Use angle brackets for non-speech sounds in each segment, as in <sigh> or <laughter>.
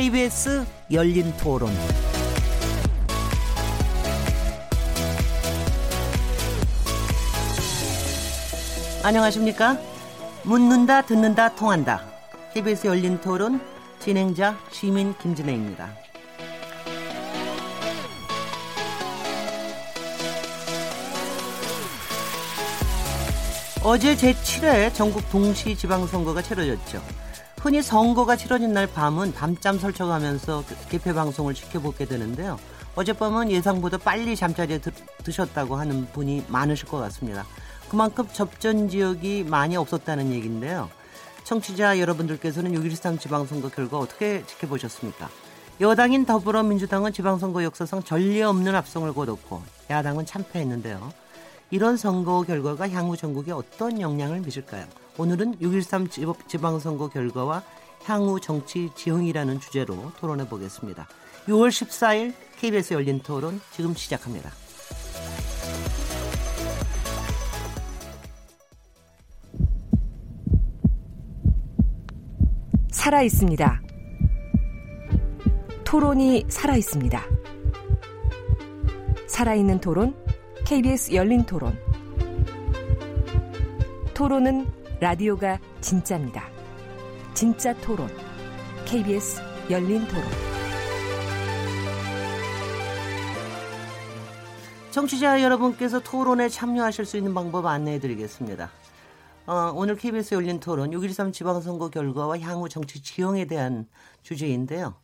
KBS 열린 토론. 안녕하십니까? 묻는다, 듣는다, 통한다. KBS 열린 토론 진행자 시민 김진혜입니다. 어제 제7회 전국 동시 지방선거가 치러졌죠. 흔히 선거가 치러진 날 밤은 밤잠 설쳐가면서 그 개표 방송을 지켜보게 되는데요. 어젯밤은 예상보다 빨리 잠자리에 드, 셨다고 하는 분이 많으실 것 같습니다. 그만큼 접전 지역이 많이 없었다는 얘기인데요. 청취자 여러분들께서는 6.13 지방선거 결과 어떻게 지켜보셨습니까? 여당인 더불어민주당은 지방선거 역사상 전례 없는 압승을 거뒀고 야당은 참패했는데요. 이런 선거 결과가 향후 전국에 어떤 영향을 미칠까요? 오늘은 6.13 지방선거 결과와 향후 정치 지형이라는 주제로 토론해 보겠습니다. 6월 14일 KBS 열린 토론 지금 시작합니다. 살아 있습니다. 토론이 살아 있습니다. 살아있는 토론, KBS 열린 토론. 토론은 라디오가 진짜입니다. 진짜 토론, KBS 열린 토론. 청취자 여러분께서 토론에 참여하실 수 있는 방법 안내해 드리겠습니다. 어, 오늘 KBS 열린 토론 6.13 지방선거 결과와 향후 정치 지형에 대한 주제인데요.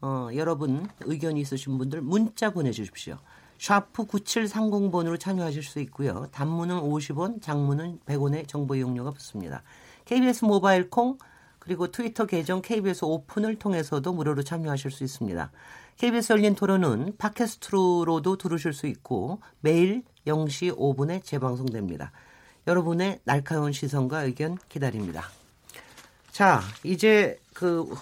어, 여러분 의견이 있으신 분들 문자 보내주십시오. 샤프 9730번으로 참여하실 수 있고요. 단문은 50원, 장문은 100원의 정보 이용료가 붙습니다. KBS 모바일 콩 그리고 트위터 계정 KBS 오픈을 통해서도 무료로 참여하실 수 있습니다. KBS 열린 토론은 팟캐스트로도 들으실 수 있고 매일 0시 5분에 재방송됩니다. 여러분의 날카로운 시선과 의견 기다립니다. 자, 이제 그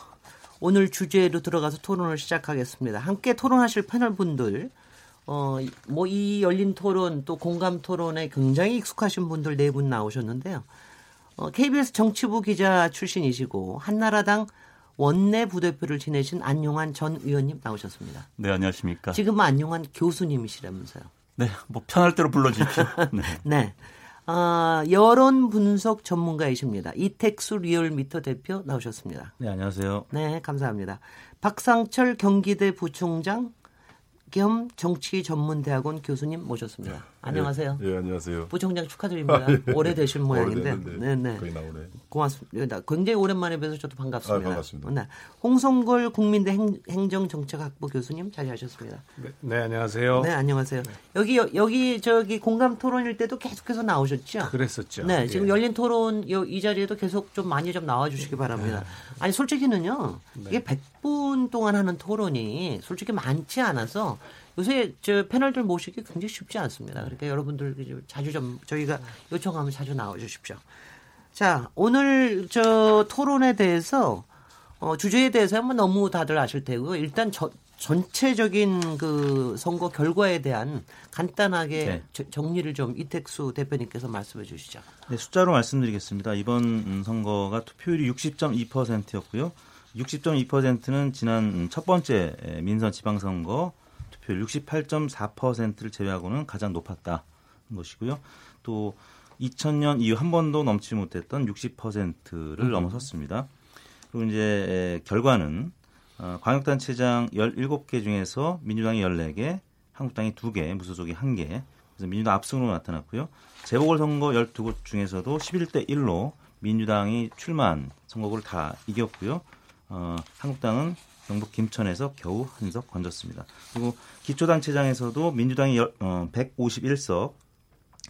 오늘 주제로 들어가서 토론을 시작하겠습니다. 함께 토론하실 패널 분들 어, 뭐 이 열린 토론 또 공감 토론에 굉장히 익숙하신 분들 네 분 나오셨는데요. 어, KBS 정치부 기자 출신이시고 한나라당 원내 부대표를 지내신 안용환 전 의원님 나오셨습니다. 네, 안녕하십니까. 지금은 안용환 교수님이시라면서요. 네, 뭐 편할 대로 불러주십시오. 네. <laughs> 네. 아, 여론 분석 전문가이십니다. 이택수 리얼미터 대표 나오셨습니다. 네, 안녕하세요. 네, 감사합니다. 박상철 경기대 부총장 겸 정치 전문 대학원 교수님 모셨습니다. 네. 안녕하세요. 예, 예 안녕하세요. 부총장 축하드립니다. 아, 예. 오래 되신 모양인데. 네, 네. 거의 나오네. 고맙습니다. 굉장히 오랜만에 뵈서 저도 반갑습니다. 아, 반갑습니다. 네. 홍성걸 국민대 행, 정정책학부 교수님 자리하셨습니다. 네, 네, 안녕하세요. 네, 안녕하세요. 네. 여기 여기 저기 공감 토론일 때도 계속해서 나오셨죠? 그랬었죠. 네, 지금 예. 열린 토론 이 자리에도 계속 좀 많이 좀 나와 주시기 바랍니다. 네. 아니 솔직히는요. 이게 100분 동안 하는 토론이 솔직히 많지 않아서 요새 저 패널들 모시기 굉장히 쉽지 않습니다. 그러니까 여러분들 자주 좀 저희가 요청하면 자주 나와 주십시오. 자, 오늘 저 토론에 대해서 어, 주제에 대해서 뭐 너무 다들 아실 테고 일단 저, 전체적인 그 선거 결과에 대한 간단하게 네. 저, 정리를 좀 이택수 대표님께서 말씀해 주시죠. 네, 숫자로 말씀드리겠습니다. 이번 선거가 투표율이 60.2%였고요. 60.2%는 지난 첫 번째 민선 지방선거 투표율 68.4%를 제외하고는 가장 높았다 것이고요. 또 2000년 이후 한 번도 넘지 못했던 60%를 음. 넘어섰습니다. 그리고 이제 결과는 어, 광역단체장 17개 중에서 민주당이 14개, 한국당이 2개, 무소속이 1개, 그래서 민주당 압승으로 나타났고요. 재보궐선거 12곳 중에서도 11대 1로 민주당이 출마한 선거구를 다 이겼고요. 어, 한국당은 경북 김천에서 겨우 한 석 건졌습니다. 그리고 기초단체장에서도 민주당이 어, 151석,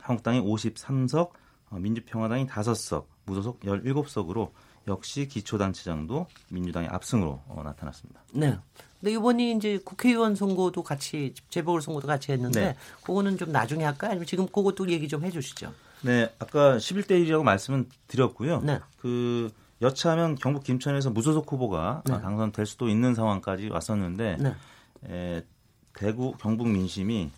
한국당이 53석, 어, 민주평화당이 5석, 무소속 17석으로 역시 기초단체장도 민주당의 압승으로 어, 나타났습니다. 네. 근데 이번이 이제 국회의원 선거도 같이 재보궐 선거도 같이 했는데 네. 그거는 좀 나중에 할까요? 아니면 지금 그것도 얘기 좀 해주시죠. 네, 아까 11대 1이라고 말씀은 드렸고요. 네. 그 여차하면 경북 김천에서 무소속 후보가 네. 당선될 수도 있는 상황까지 왔었는데 네. 에, 대구 경북 민심이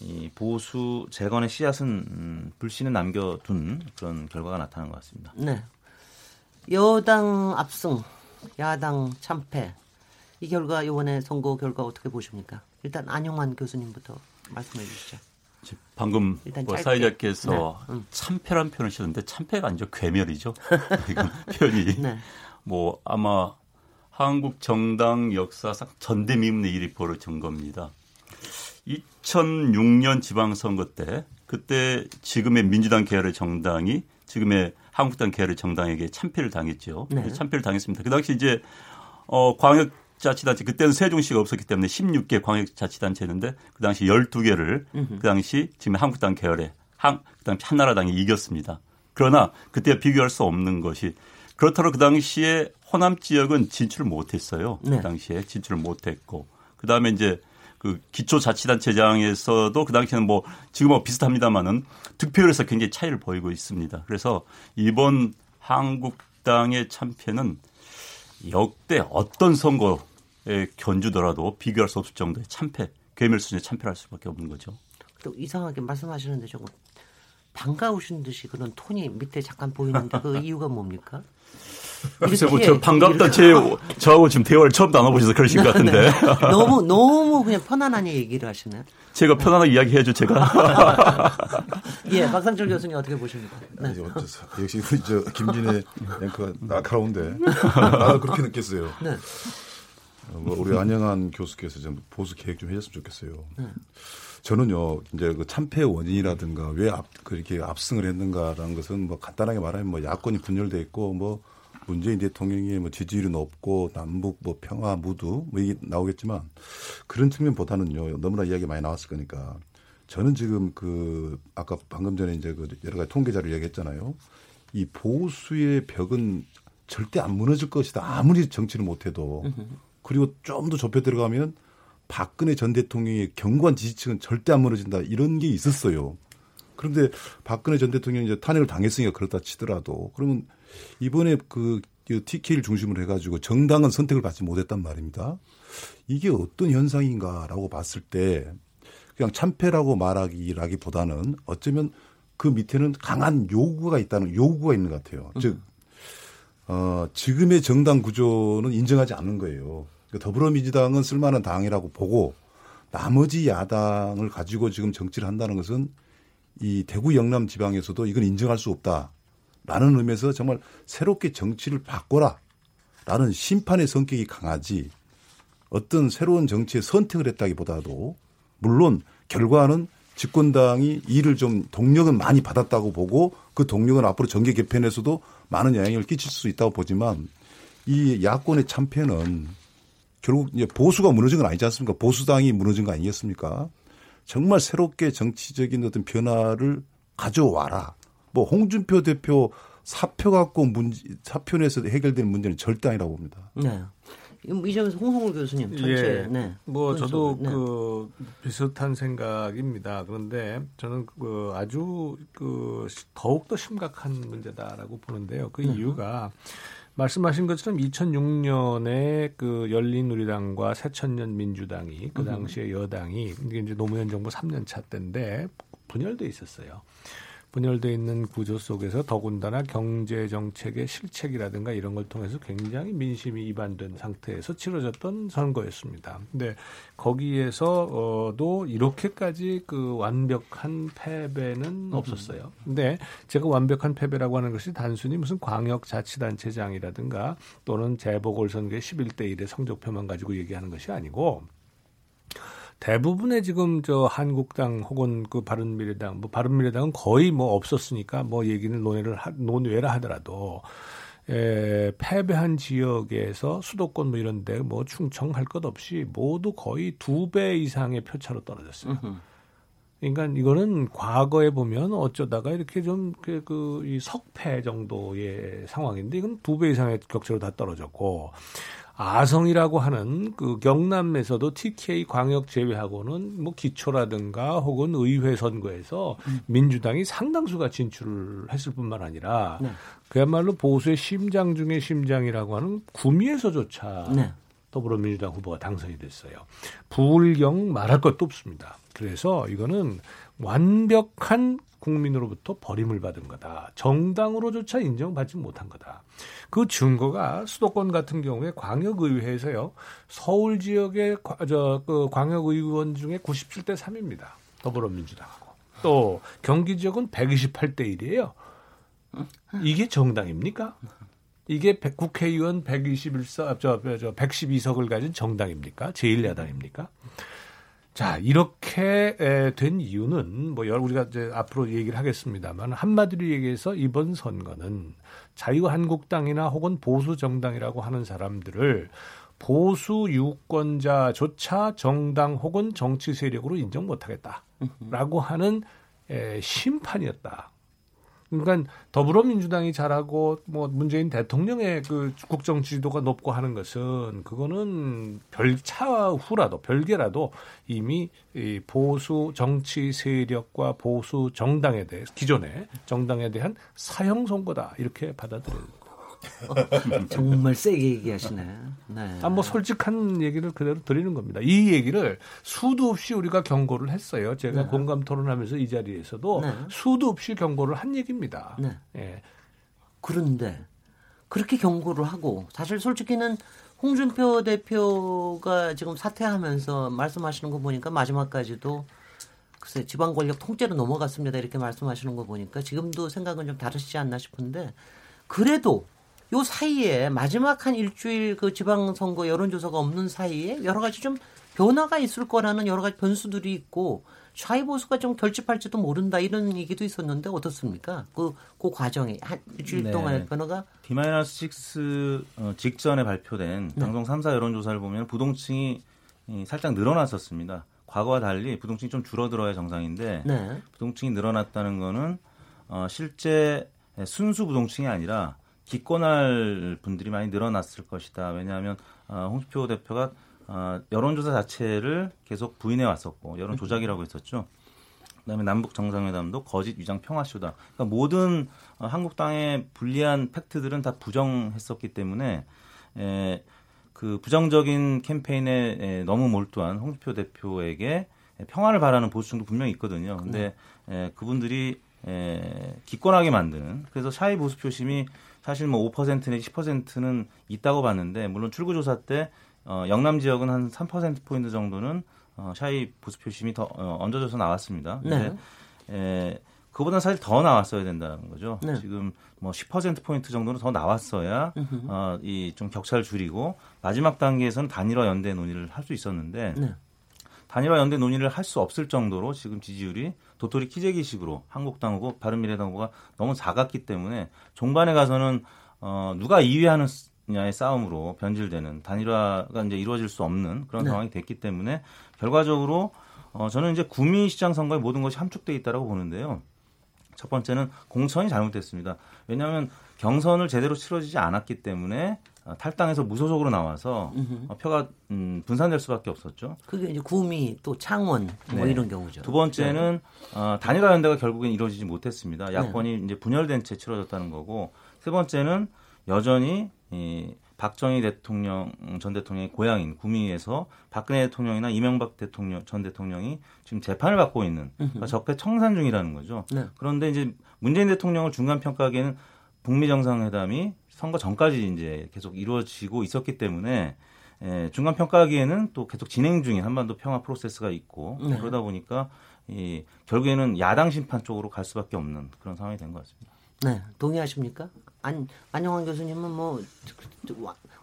이 보수 재건의 씨앗은 음, 불씨는 남겨둔 그런 결과가 나타난 것 같습니다. 네. 여당 압승, 야당 참패. 이 결과 이번에 선거 결과 어떻게 보십니까? 일단 안영환 교수님부터 말씀해 주시죠. 방금 뭐. 사회자께서 네, 음. 참패란 표현을 쓰는데 참패가 아니죠 괴멸이죠. <laughs> 표현이 네. 뭐 아마 한국 정당 역사상 전대미문의 일이 벌어진 겁니다. 2006년 지방선거 때 그때 지금의 민주당 계열의 정당이 지금의 한국당 계열의 정당에게 참패를 당했죠. 네. 참패를 당했습니다. 그 당시 이제 어 광역 자치단체 그때는 세종시가 없었기 때문에 16개 광역자치단체였는데 그 당시 12개를 그 당시 지금 한국당 계열의 한 그다음 한나라당이 이겼습니다. 그러나 그때 비교할 수 없는 것이 그렇다고 그 당시에 호남 지역은 진출을 못했어요. 네. 그 당시에 진출을 못했고 그 다음에 이제 그 기초자치단체장에서도 그 당시에는 뭐 지금하고 비슷합니다만은 득표율에서 굉장히 차이를 보이고 있습니다. 그래서 이번 한국당의 참패는 역대 어떤 선거에 견주더라도 비교할 수 없을 정도의 참패, 괴멸 수준의 참패를 할 수밖에 없는 거죠. 또 이상하게 말씀하시는데 조금 반가우신 듯이 그런 톤이 밑에 잠깐 보이는데 그 <laughs> 이유가 뭡니까? 글쎄 뭐 저 반갑다 제 저하고 지금 대화를 처음 나눠보셔서 그러신 것 같은데 너무 너무 그냥 편안하게 얘기를 하시네요. 제가 편안하게 이야기해줘 제가 예, 박상철 교수님 어떻게 보십니까? 네. 이제 어째서 역시 우리 저 김진애 <laughs> 앵커가 날카로운데 나도 그렇게 느꼈어요. 네. 어, 뭐 우리 안영환 교수께서 좀 보수 계획 좀 해줬으면 좋겠어요. 저는요 이제 그 참패 원인이라든가 왜 앞, 그렇게 압승을 했는가라는 것은 뭐 간단하게 말하면 뭐 야권이 분열돼 있고 뭐 문재인 대통령의 뭐 지지율이 높고 남북 뭐 평화 무드 뭐 이게 나오겠지만 그런 측면보다는요 너무나 이야기 많이 나왔을 거니까 저는 지금 그 아까 방금 전에 이제 그 여러 가지 통계 자료 이야기했잖아요. 이 보수의 벽은 절대 안 무너질 것이다. 아무리 정치를 못해도 그리고 좀 더 좁혀 들어가면 박근혜 전 대통령의 견고한 지지층은 절대 안 무너진다. 이런 게 있었어요. 그런데 박근혜 전 대통령이 이제 탄핵을 당했으니까 그렇다 치더라도 그러면 이번에 그 TK를 중심으로 해가지고 정당은 선택을 받지 못했단 말입니다. 이게 어떤 현상인가라고 봤을 때 그냥 참패라고 말하기라기보다는 어쩌면 그 밑에는 강한 요구가 있다는 요구가 있는 것 같아요. 즉, 어, 지금의 정당 구조는 인정하지 않는 거예요. 그러니까 더불어민주당은 쓸만한 당이라고 보고 나머지 야당을 가지고 지금 정치를 한다는 것은 이 대구 영남 지방에서도 이건 인정할 수 없다라는 의미에서 정말 새롭게 정치를 바꿔라 라는 심판의 성격이 강하지 어떤 새로운 정치의 선택을 했다기보다도 물론 결과는 집권당이 이를 좀 동력은 많이 받았다고 보고 그 동력은 앞으로 정계 개편에서도 많은 영향을 끼칠 수 있다고 보지만 이 야권의 참패는 결국 이제 보수가 무너진 건 아니지 않습니까? 보수당이 무너진 거 아니겠습니까? 정말 새롭게 정치적인 어떤 변화를 가져와라. 뭐 홍준표 대표 사표 갖고 문제, 사표 내서 해결될 문제는 절대 아니라고 봅니다. 네. 이 점에서 홍성울 교수님 전체 예. 네. 뭐 저도 네. 그 비슷한 생각입니다. 그런데 저는 그 아주 그 더욱 더 심각한 문제다라고 보는데요. 그 이유가 말씀하신 것처럼 2006년에 그 열린우리당과 새천년 민주당이 그 당시에 여당이 이게 이제 노무현 정부 3년 차 때인데 분열돼 있었어요. 분열돼 있는 구조 속에서 더군다나 경제 정책의 실책이라든가 이런 걸 통해서 굉장히 민심이 이반된 상태에서 치러졌던 선거였습니다. 근데 거기에서도 이렇게까지 그 완벽한 패배는 없었어요. 근데 제가 완벽한 패배라고 하는 것이 단순히 무슨 광역 자치단체장이라든가 또는 재보궐선거의 11대 1의 성적표만 가지고 얘기하는 것이 아니고 대부분의 지금 저 한국당 혹은 그 바른미래당 뭐 바른미래당은 거의 뭐 없었으니까 뭐 얘기는 논의를 하, 논외라 하더라도 에, 패배한 지역에서 수도권 뭐 이런데 뭐 충청 할 것 없이 모두 거의 두 배 이상의 표차로 떨어졌어요. 그러니까 이거는 과거에 보면 어쩌다가 이렇게 좀그 그, 이 석패 정도의 상황인데 이건 두 배 이상의 격차로 다 떨어졌고 아성이라고 하는 그 경남에서도 TK 광역 제외하고는 뭐 기초라든가 혹은 의회 선거에서 민주당이 상당수가 진출을 했을 뿐만 아니라 네. 그야말로 보수의 심장 중의 심장이라고 하는 구미에서조차 네. 더불어민주당 후보가 당선이 됐어요. 부울경 말할 것도 없습니다. 그래서 이거는 완벽한 국민으로부터 버림을 받은 거다. 정당으로조차 인정받지 못한 거다. 그 증거가 수도권 같은 경우에 광역의회에서요. 서울 지역의 저 그 광역의원 중에 97대 3입니다. 더불어민주당하고. 또 경기 지역은 128대 1이에요. 이게 정당입니까? 이게 국회의원 121석, 저, 저 112석을 가진 정당입니까? 제1야당입니까? 자, 이렇게 된 이유는 뭐 우리가 이제 앞으로 얘기를 하겠습니다만 한마디로 얘기해서 이번 선거는 자유한국당이나 혹은 보수 정당이라고 하는 사람들을 보수 유권자조차 정당 혹은 정치 세력으로 인정 못하겠다라고 하는 심판이었다. 그러니까 더불어민주당이 잘하고 뭐 문재인 대통령의 그 국정 지도가 높고 하는 것은 그거는 별 차 후라도 별개라도 이미 이 보수 정치 세력과 보수 정당에 대해 기존의 정당에 대한 사형 선고다 이렇게 받아들여요. <laughs> 정말 세게 얘기하시네. 네. 아, 뭐 솔직한 얘기를 그대로 드리는 겁니다. 이 얘기를 수도 없이 우리가 경고를 했어요. 제가 네. 공감 토론하면서 이 자리에서도 네. 수도 없이 경고를 한 얘기입니다. 네. 예. 그런데 그렇게 경고를 하고 사실 솔직히는 홍준표 대표가 지금 사퇴하면서 말씀하시는 거 보니까 마지막까지도 글쎄 지방 권력 통째로 넘어갔습니다 이렇게 말씀하시는 거 보니까 지금도 생각은 좀 다르시지 않나 싶은데 그래도 요 사이에 마지막 한 일주일 그 지방선거 여론조사가 없는 사이에 여러 가지 좀 변화가 있을 거라는 여러 가지 변수들이 있고 좌이 보수가 좀 결집할지도 모른다 이런 얘기도 있었는데 어떻습니까? 그, 그 과정에 한 일주일 네. 동안의 변화가 D-6 어, 직전에 발표된 네. 방송 3사 여론조사를 보면 부동층이 살짝 늘어났었습니다. 과거와 달리 부동층이 좀 줄어들어야 정상인데 네. 부동층이 늘어났다는 거는 어, 실제 순수 부동층이 아니라 기권할 분들이 많이 늘어났을 것이다. 왜냐하면 어, 홍준표 대표가 어, 여론조사 자체를 계속 부인해 왔었고 여론 조작이라고 했었죠. 그다음에 남북 정상회담도 거짓 위장 평화쇼다. 그러니까 모든 어, 한국당의 불리한 팩트들은 다 부정했었기 때문에 에, 그 부정적인 캠페인에 에, 너무 몰두한 홍준표 대표에게 평화를 바라는 보수층도 분명히 있거든요. 근데 에, 그분들이 에, 기권하게 만드는 그래서 shy 보수 표심이 사실 뭐 5% 내지 10%는 있다고 봤는데 물론 출구 조사 때 어, 영남 지역은 한 3% 포인트 정도는 어, shy 보수 표심이 더 어, 얹어져서 나왔습니다. 네. 에, 그보다 사실 더 나왔어야 된다는 거죠. 네. 지금 뭐 10% 포인트 정도는 더 나왔어야 어, 이 좀 격차를 줄이고 마지막 단계에서는 단일화 연대 논의를 할 수 있었는데 네. 단일화 연대 논의를 할 수 없을 정도로 지금 지지율이 도토리 키재기식으로 한국당 후보, 바른미래당 후보가 너무 작았기 때문에 종반에 가서는 어, 누가 2위 하느냐의 싸움으로 변질되는 단일화가 이제 이루어질 수 없는 그런 네. 상황이 됐기 때문에 결과적으로 어, 저는 이제 구미 시장 선거에 모든 것이 함축돼 있다라고 보는데요. 첫 번째는 공천이 잘못됐습니다. 왜냐하면 경선을 제대로 치러지지 않았기 때문에 어, 탈당해서 무소속으로 나와서 어, 표가 음, 분산될 수밖에 없었죠. 그게 이제 구미 또 창원 뭐 네. 이런 경우죠. 두 번째는 어, 단일화 연대가 결국엔 이루어지지 못했습니다. 야권이 네. 이제 분열된 채 치러졌다는 거고 세 번째는 여전히 이 박정희 대통령 전 대통령의 고향인 구미에서 박근혜 대통령이나 이명박 대통령 전 대통령이 지금 재판을 받고 있는 그러니까 적폐 청산 중이라는 거죠. 네. 그런데 이제 문재인 대통령을 중간 평가하기에는 북미 정상회담이 선거 전까지 이제 계속 이루어지고 있었기 때문에 예, 중간 평가하기에는 또 계속 진행 중인 한반도 평화 프로세스가 있고 네. 그러다 보니까 이 결국에는 야당 심판 쪽으로 갈 수밖에 없는 그런 상황이 된 것 같습니다. 네, 동의하십니까? 안 안영환 교수님은 뭐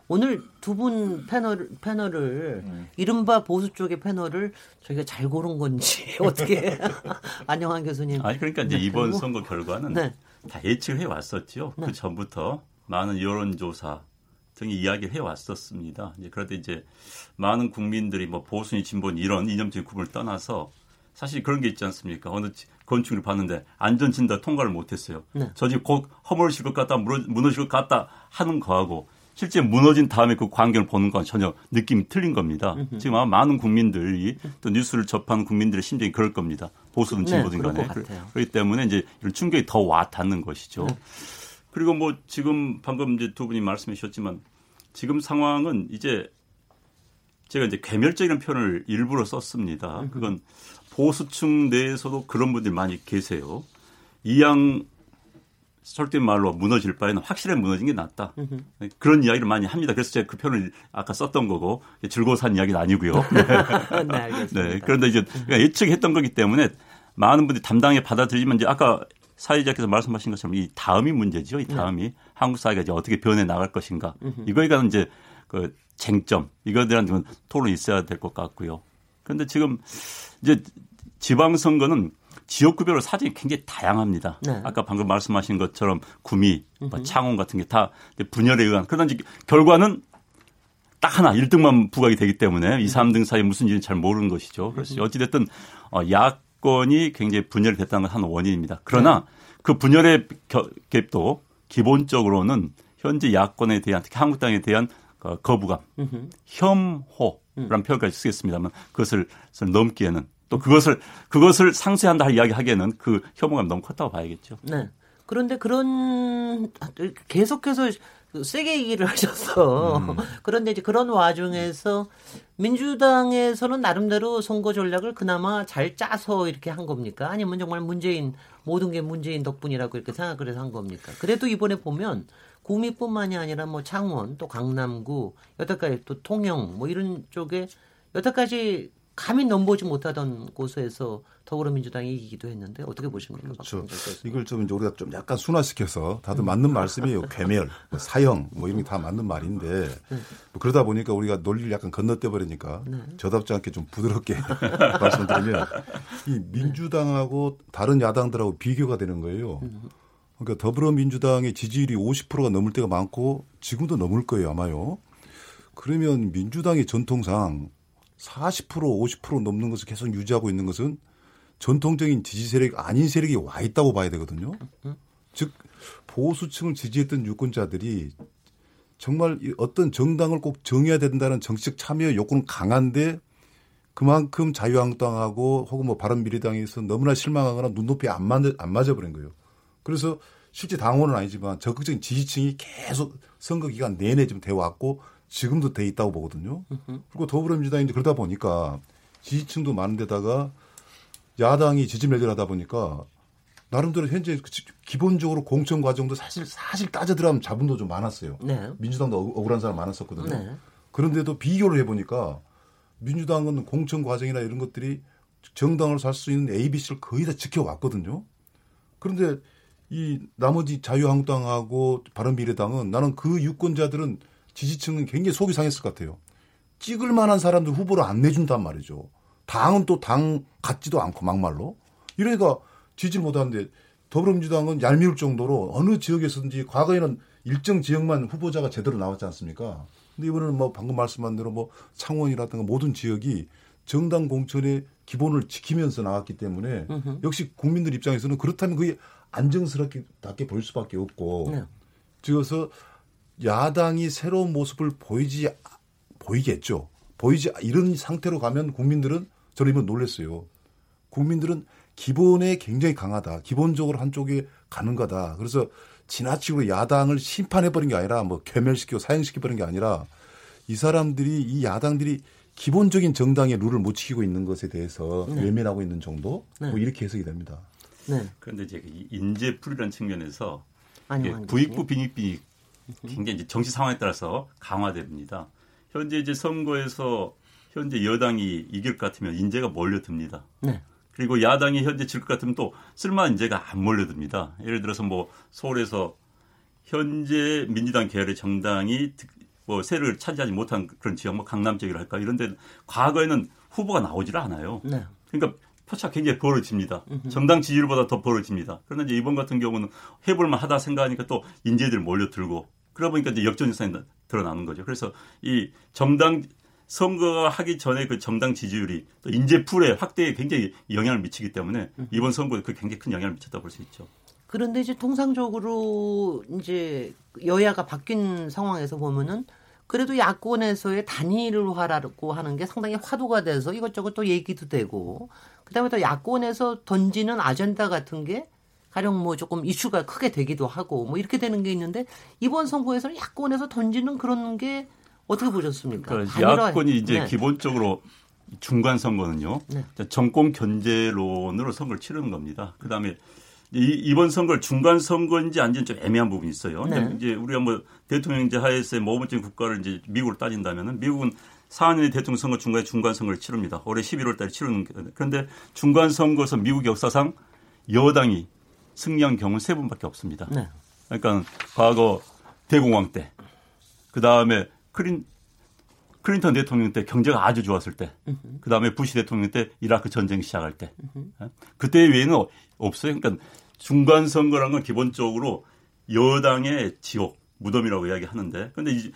오늘 두 분 패널 패널을 네. 이른바 보수 쪽의 패널을 저희가 잘 고른 건지 <laughs> 어떻게 <laughs> 안영환 교수님? 아니 그러니까 이제 이번 선거 결과는 네. 다 예측해 왔었죠. 네. 그 전부터 많은 여론조사 등의 이야기를 해왔었습니다. 이제 그런데 이제 많은 국민들이 뭐 보수니 진보니 이런 이념적인 구분을 떠나서 사실 그런 게 있지 않습니까? 어느 건축을 봤는데 안전 진단 통과를 못했어요. 네. 저 집 곧 허물어질 것 같다, 무너질 것 같다 하는 거하고 실제 무너진 다음에 그 광경을 보는 건 전혀 느낌이 틀린 겁니다. 음흠. 지금 아마 많은 국민들이 또 뉴스를 접하는 국민들의 심정이 그럴 겁니다. 보수든 네, 진보든 간에. 그렇기 때문에 이제 이런 충격이 더 와 닿는 것이죠. 네. 그리고 뭐 지금 방금 이제 두 분이 말씀해 주셨지만 지금 상황은 이제 제가 이제 괴멸적인 표현을 일부러 썼습니다. 그건 보수층 내에서도 그런 분들이 많이 계세요. 이양 설득 말로 무너질 바에는 확실하게 무너진 게 낫다. 그런 이야기를 많이 합니다. 그래서 제가 그 표현을 아까 썼던 거고 즐거워 산 이야기는 아니고요. <laughs> 네. 네, 그런데 이제 예측했던 거기 때문에 많은 분들이 담당에 받아들이면 이제 아까 사회자께서 말씀하신 것처럼 이 다음이 문제죠. 이 다음이 네. 한국 사회가 이제 어떻게 변해 나갈 것인가. 이거에 관한 이제 그 쟁점 이거에 대한 토론이 있어야 될 것 같고요. 그런데 지금 이제 지방선거는 지역구별로 사정이 굉장히 다양합니다. 네. 아까 방금 말씀하신 것처럼 구미, 뭐 창원 같은 게 다 분열에 의한 그러나 이제 결과는 딱 하나 1등만 부각이 되기 때문에 2, 3등 사이에 무슨 일인지 잘 모르는 것이죠. 그래서 어찌됐든 어, 야권이 굉장히 분열이 됐다는 건 한 원인입니다. 그러나 네. 그 분열의 갭도 기본적으로는 현재 야권에 대한 특히 한국당에 대한 어, 거부감, 혐호라는 표현까지 쓰겠습니다만 그것을 넘기에는 또 그것을 그것을 상쇄한다 할 이야기 하기에는 그 혐오감 너무 컸다고 봐야겠죠. 네. 그런데 그런 계속해서 세게 얘기를 하셔서 음. <laughs> 그런데 이제 그런 와중에서 민주당에서는 나름대로 선거 전략을 그나마 잘 짜서 이렇게 한 겁니까? 아니면 정말 문재인 모든 게 문재인 덕분이라고 이렇게 생각을 해서 한 겁니까? 그래도 이번에 보면 구미뿐만이 아니라 뭐 창원 또 강남구 여태까지 또 통영 뭐 이런 쪽에 여태까지 감히 넘보지 못하던 곳에서 더불어민주당이 이기기도 했는데 어떻게 보십니까? 그렇죠. 이걸 좀 이제 우리가 좀 약간 순화시켜서 다들 맞는 말씀이에요. 괴멸, 뭐 사형 뭐 이런 게 다 맞는 말인데 네. 뭐 그러다 보니까 우리가 논리를 약간 건너뛰어 버리니까 네. 저답지 않게 좀 부드럽게 <laughs> 말씀드리면 이 민주당하고 다른 야당들하고 비교가 되는 거예요. 그러니까 더불어민주당의 지지율이 50%가 넘을 때가 많고 지금도 넘을 거예요 아마요. 그러면 민주당의 전통상 40% 50% 넘는 것을 계속 유지하고 있는 것은 전통적인 지지 세력 아닌 세력이 와 있다고 봐야 되거든요. 즉 보수층을 지지했던 유권자들이 정말 어떤 정당을 꼭 정해야 된다는 정치적 참여 요구는 강한데 그만큼 자유한국당하고 혹은 뭐 바른미래당에서 너무나 실망하거나 눈높이 안 맞아, 안 맞아버린 거예요. 그래서 실제 당원은 아니지만 적극적인 지지층이 계속 선거 기간 내내 좀 되어 왔고 지금도 돼 있다고 보거든요. 그리고 더불어민주당이 이제 그러다 보니까 지지층도 많은데다가 야당이 지지 매질하다 보니까 나름대로 현재 그 기본적으로 공천 과정도 사실 사실 따져 들어면 자본도 좀 많았어요. 네. 민주당도 억울한 사람 많았었거든요. 네. 그런데도 비교를 해보니까 민주당은 공천 과정이나 이런 것들이 정당을 살 수 있는 ABC를 거의 다 지켜왔거든요. 그런데 이 나머지 자유한국당하고 바른미래당은 나는 그 유권자들은 지지층은 굉장히 속이 상했을 것 같아요. 찍을 만한 사람들 후보를 안 내준단 말이죠. 당은 또 당 같지도 않고 막말로. 이러니까 지지를 못하는데 더불어민주당은 얄미울 정도로 어느 지역에서든지 과거에는 일정 지역만 후보자가 제대로 나왔지 않습니까? 근데 이번에는 뭐 방금 말씀한 대로 뭐 창원이라든가 모든 지역이 정당 공천의 기본을 지키면서 나왔기 때문에 역시 국민들 입장에서는 그렇다면 그게 안정스럽게 보일 수밖에 없고 네. 그래서 야당이 새로운 모습을 보이지 보이겠죠. 보이지 이런 상태로 가면 국민들은 저는 이번 놀랐어요. 국민들은 기본에 굉장히 강하다. 기본적으로 한쪽에 가는 거다. 그래서 지나치고 야당을 심판해 버린 게 아니라 뭐 괴멸시키고 사형시켜 버린 게 아니라 이 사람들이 이 야당들이 기본적인 정당의 룰을 못 지키고 있는 것에 대해서 네. 외면하고 있는 정도 네. 뭐 이렇게 해석이 됩니다. 네. 그런데 이제 인재 풀이라는 측면에서 부익부 빈익빈익 굉장히 이제 정치 상황에 따라서 강화됩니다. 현재 이제 선거에서 현재 여당이 이길 것 같으면 인재가 몰려듭니다. 네. 그리고 야당이 현재 질 것 같으면 또 쓸만한 인재가 안 몰려듭니다. 예를 들어서 뭐 서울에서 현재 민주당 계열의 정당이 뭐 세를 차지하지 못한 그런 지역, 뭐 강남 지역이랄까 이런 데 과거에는 후보가 나오질 않아요. 네. 그러니까 표차가 굉장히 벌어집니다. 정당 지지율보다 더 벌어집니다. 그런데 이제 이번 같은 경우는 해볼만 하다 생각하니까 또 인재들 몰려들고 그러다 보니까 이제 역전유산이 드러나는 거죠. 그래서 이 정당 선거 하기 전에 그 정당 지지율이 또 인재풀의 확대에 굉장히 영향을 미치기 때문에 이번 선거에 그 굉장히 큰 영향을 미쳤다 볼 수 있죠. 그런데 이제 통상적으로 이제 여야가 바뀐 상황에서 보면은 그래도 야권에서의 단일화라고 하는 게 상당히 화두가 돼서 이것저것 또 얘기도 되고 그다음에 또 야권에서 던지는 아젠다 같은 게 가령 뭐 조금 이슈가 크게 되기도 하고 뭐 이렇게 되는 게 있는데 이번 선거에서는 야권에서 던지는 그런 게 어떻게 보셨습니까? 그러니까 야권이 이제 네. 기본적으로 중간 선거는요. 네. 정권 견제론으로 선거를 치르는 겁니다. 그다음에 이, 이번 선거를 중간 선거인지 아닌지 좀 애매한 부분이 있어요. 네. 이제 우리가 뭐 대통령제 하에서의 뭐 5번째 국가를 이제 미국으로 따진다면은 미국은 4년의 대통령 선거 중간에 중간 선거를 치릅니다. 올해 11월 달에 치르는 게- 그런데 중간 선거에서 미국 역사상 여당이 승리한 경우는 세 번밖에 없습니다. 네. 그러니까 과거 대공황 때, 그 다음에 클린 클린턴 대통령 때 경제가 아주 좋았을 때, 그 다음에 부시 대통령 때 이라크 전쟁 시작할 때, 예? 그때 외에는 없어요. 그러니까 중간 선거란 건 기본적으로 여당의 지옥 무덤이라고 이야기하는데, 근데 이-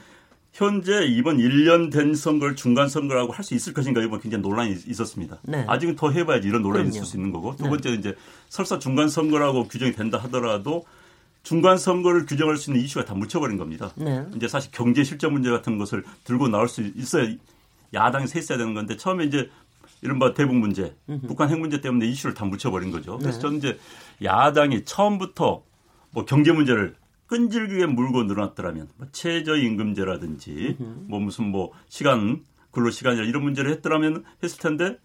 현재 이번 1년 된 선거를 중간 선거라고 할 수 있을 것인가 이번 굉장히 논란이 있- 있었습니다. 네. 아직은 더 해봐야지 이런 논란이 그럼요. 있을 수 있는 거고 두 네. 번째 이제 설사 중간 선거라고 규정이 된다 하더라도 중간 선거를 규정할 수 있는 이슈가 다 묻혀버린 겁니다. 네. 이제 사실 경제 실적 문제 같은 것을 들고 나올 수 있어야 야당이 세 있어야 되는 건데 처음에 이제 이른바 대북 문제, 북한 핵 문제 때문에 이슈를 다 묻혀버린 거죠. 그래서 네. 저는 이제 야당이 처음부터 뭐 경제 문제를 끈질기게 물고 늘어났더라면 뭐 최저임금제라든지 뭐 무슨 뭐 시간 근로 시간이나 이런 문제를 했더라면 했을 텐데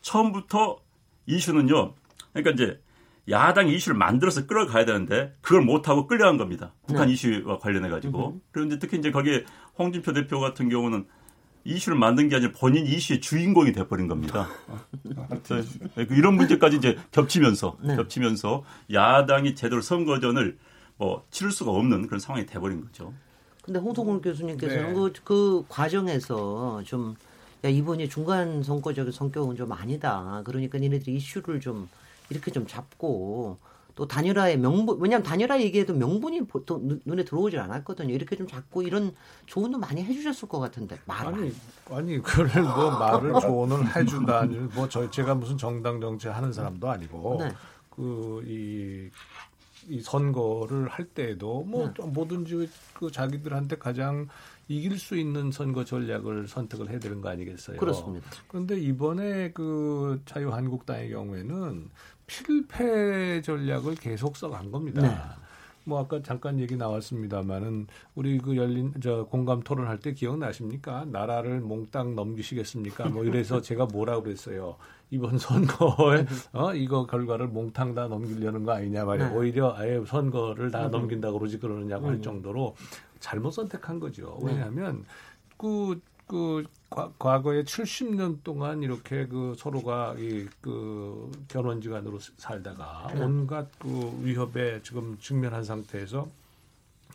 처음부터 이슈는요. 그러니까 이제 야당이 이슈를 만들어서 끌어가야 되는데 그걸 못하고 끌려간 겁니다. 북한 이슈와 관련해 가지고. 그런데 특히 이제 거기에 홍준표 대표 같은 경우는 이슈를 만든 게 아니라 본인 이슈의 주인공이 돼버린 겁니다. <laughs> 그래서 이런 문제까지 이제 겹치면서 네. 겹치면서 야당이 제대로 선거전을 뭐 치를 수가 없는 그런 상황이 돼버린 거죠. 근데 홍성훈 교수님께서는 네. 그, 그 과정에서 좀 야, 이번이 중간 선거적인 성격은 좀 아니다. 그러니까 니네들이 이슈를 좀 이렇게 좀 잡고 또 단일화의 명분 왜냐하면 단일화 얘기해도 명분이 보통 눈- 눈에 들어오질 않았거든요. 이렇게 좀 잡고 이런 조언도 많이 해주셨을 것 같은데 말 아니 아니 그걸 뭐 말을 조언을 해준다니 뭐 저 제가 무슨 정당 정치 하는 사람도 아니고 네. 그이 이 선거를 할 때에도 뭐 네. 뭐든지 그 자기들한테 가장 이길 수 있는 선거 전략을 선택을 해야 되는 거 아니겠어요? 그렇습니다. 그런데 이번에 그 자유한국당의 경우에는 필패 전략을 계속 써간 겁니다. 네. 뭐 아까 잠깐 얘기 나왔습니다만은 우리 그 열린 저 공감 토론할 때 기억나십니까? 나라를 몽땅 넘기시겠습니까? 뭐 이래서 제가 뭐라 그랬어요. 이번 <laughs> 선거에 어 이거 결과를 몽땅 다 넘기려는 거 아니냐 말이야. 네. 오히려 아예 선거를 다 넘긴다고 그러지 그러느냐고 할 정도로 잘못 선택한 거죠. 왜냐하면 그, 그, 과, 과거에 70년 동안 이렇게 그 서로가 이, 그 결혼지간으로 살다가 온갖 그 위협에 지금 직면한 상태에서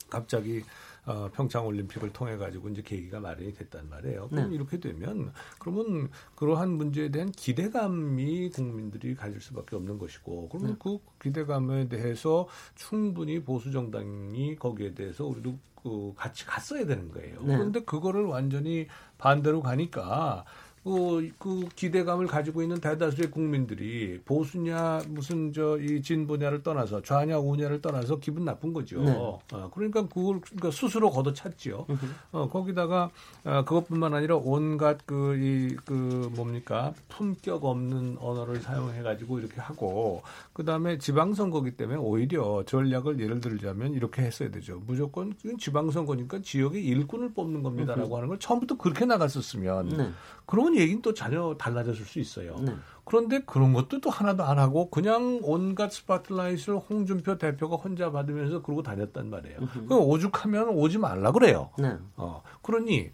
갑자기 어, 평창 올림픽을 통해 가지고 이제 계기가 마련이 됐단 말이에요. 그럼 네. 이렇게 되면 그러면 그러한 문제에 대한 기대감이 국민들이 가질 수밖에 없는 것이고 그러면 그 기대감에 대해서 충분히 보수 정당이 거기에 대해서 우리도 그 같이 갔어야 되는 거예요. 네. 그런데 그거를 완전히 반대로 가니까 그, 그 기대감을 가지고 있는 대다수의 국민들이 보수냐 무슨 저 이 진보냐를 떠나서 좌냐 우냐를 떠나서 기분 나쁜 거죠. 네. 어, 그러니까 그걸 그러니까 스스로 걷어찼지요. 어, 거기다가 어, 그것뿐만 아니라 온갖 그이그 뭡니까 품격 없는 언어를 사용해 가지고 이렇게 하고 그 다음에 지방선거기 때문에 오히려 전략을 예를 들자면 이렇게 했어야 되죠. 무조건 지방선거니까 지역의 일꾼을 뽑는 겁니다라고 하는 걸 처음부터 그렇게 나갔었으면 네. 그런 얘기는 또 전혀 달라졌을 수 있어요. 네. 그런데 그런 것도 또 하나도 안 하고 그냥 온갖 스포트라이트를 홍준표 대표가 혼자 받으면서 그러고 다녔단 말이에요. 그 오죽하면 오지 말라 그래요. 네. 어, 그러니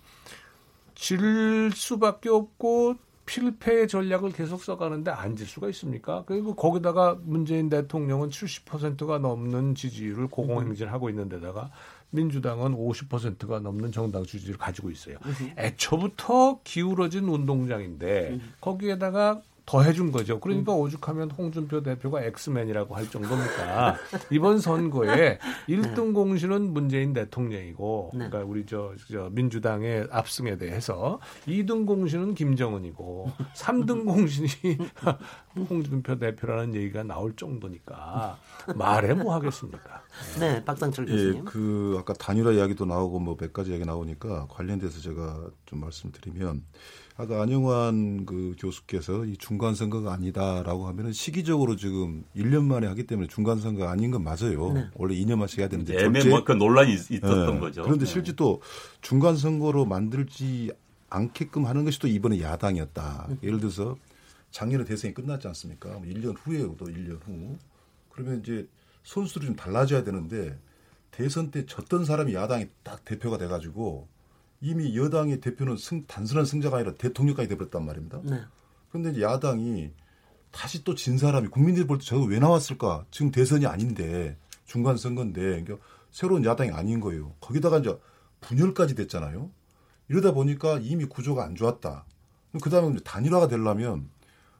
질 수밖에 없고 필패 전략을 계속 써가는데 안 질 수가 있습니까? 그리고 거기다가 문재인 대통령은 70%가 넘는 지지율을 고공행진하고 있는 데다가 민주당은 50%가 넘는 정당 지지를 가지고 있어요. 애초부터 기울어진 운동장인데 거기에다가 더 해준 거죠. 그러니까 오죽하면 홍준표 대표가 엑스맨이라고 할 정도니까 <laughs> 이번 선거에 1등 공신은 문재인 대통령이고, 네. 그러니까 우리 저, 저 민주당의 압승에 대해서 2등 공신은 김정은이고, 3등 공신이 <laughs> 홍준표 대표라는 얘기가 나올 정도니까 말해 뭐 하겠습니까? 네, 박상철 예, 교수님. 그 아까 단일화 이야기도 나오고 뭐 몇 가지 이야기 나오니까 관련돼서 제가 좀 말씀드리면 아까 안영환 그 교수께서 이 중간 선거가 아니다라고 하면은 시기적으로 지금 1년 만에 하기 때문에 중간 선거가 아닌 건 맞아요. 네. 원래 2년만씩 해야 되는데 애매모호한 그 논란이 있- 있었던 네. 거죠. 그런데 네. 실제 또 중간 선거로 만들지 않게끔 하는 것이 또 이번에 야당이었다. 음. 예를 들어서 작년에 대선이 끝났지 않습니까? 1년 후에도 1년 후. 그러면 이제 선수들이 좀 달라져야 되는데 대선 때 졌던 사람이 야당이 딱 대표가 돼가지고 이미 여당의 대표는 승, 단순한 승자가 아니라 대통령까지 돼버렸단 말입니다. 네. 그런데 이제 야당이 다시 또 진 사람이 국민들이 볼 때 저거 왜 나왔을까? 지금 대선이 아닌데 중간 선거인데 그러니까 새로운 야당이 아닌 거예요. 거기다가 이제 분열까지 됐잖아요. 이러다 보니까 이미 구조가 안 좋았다. 그 다음에 단일화가 되려면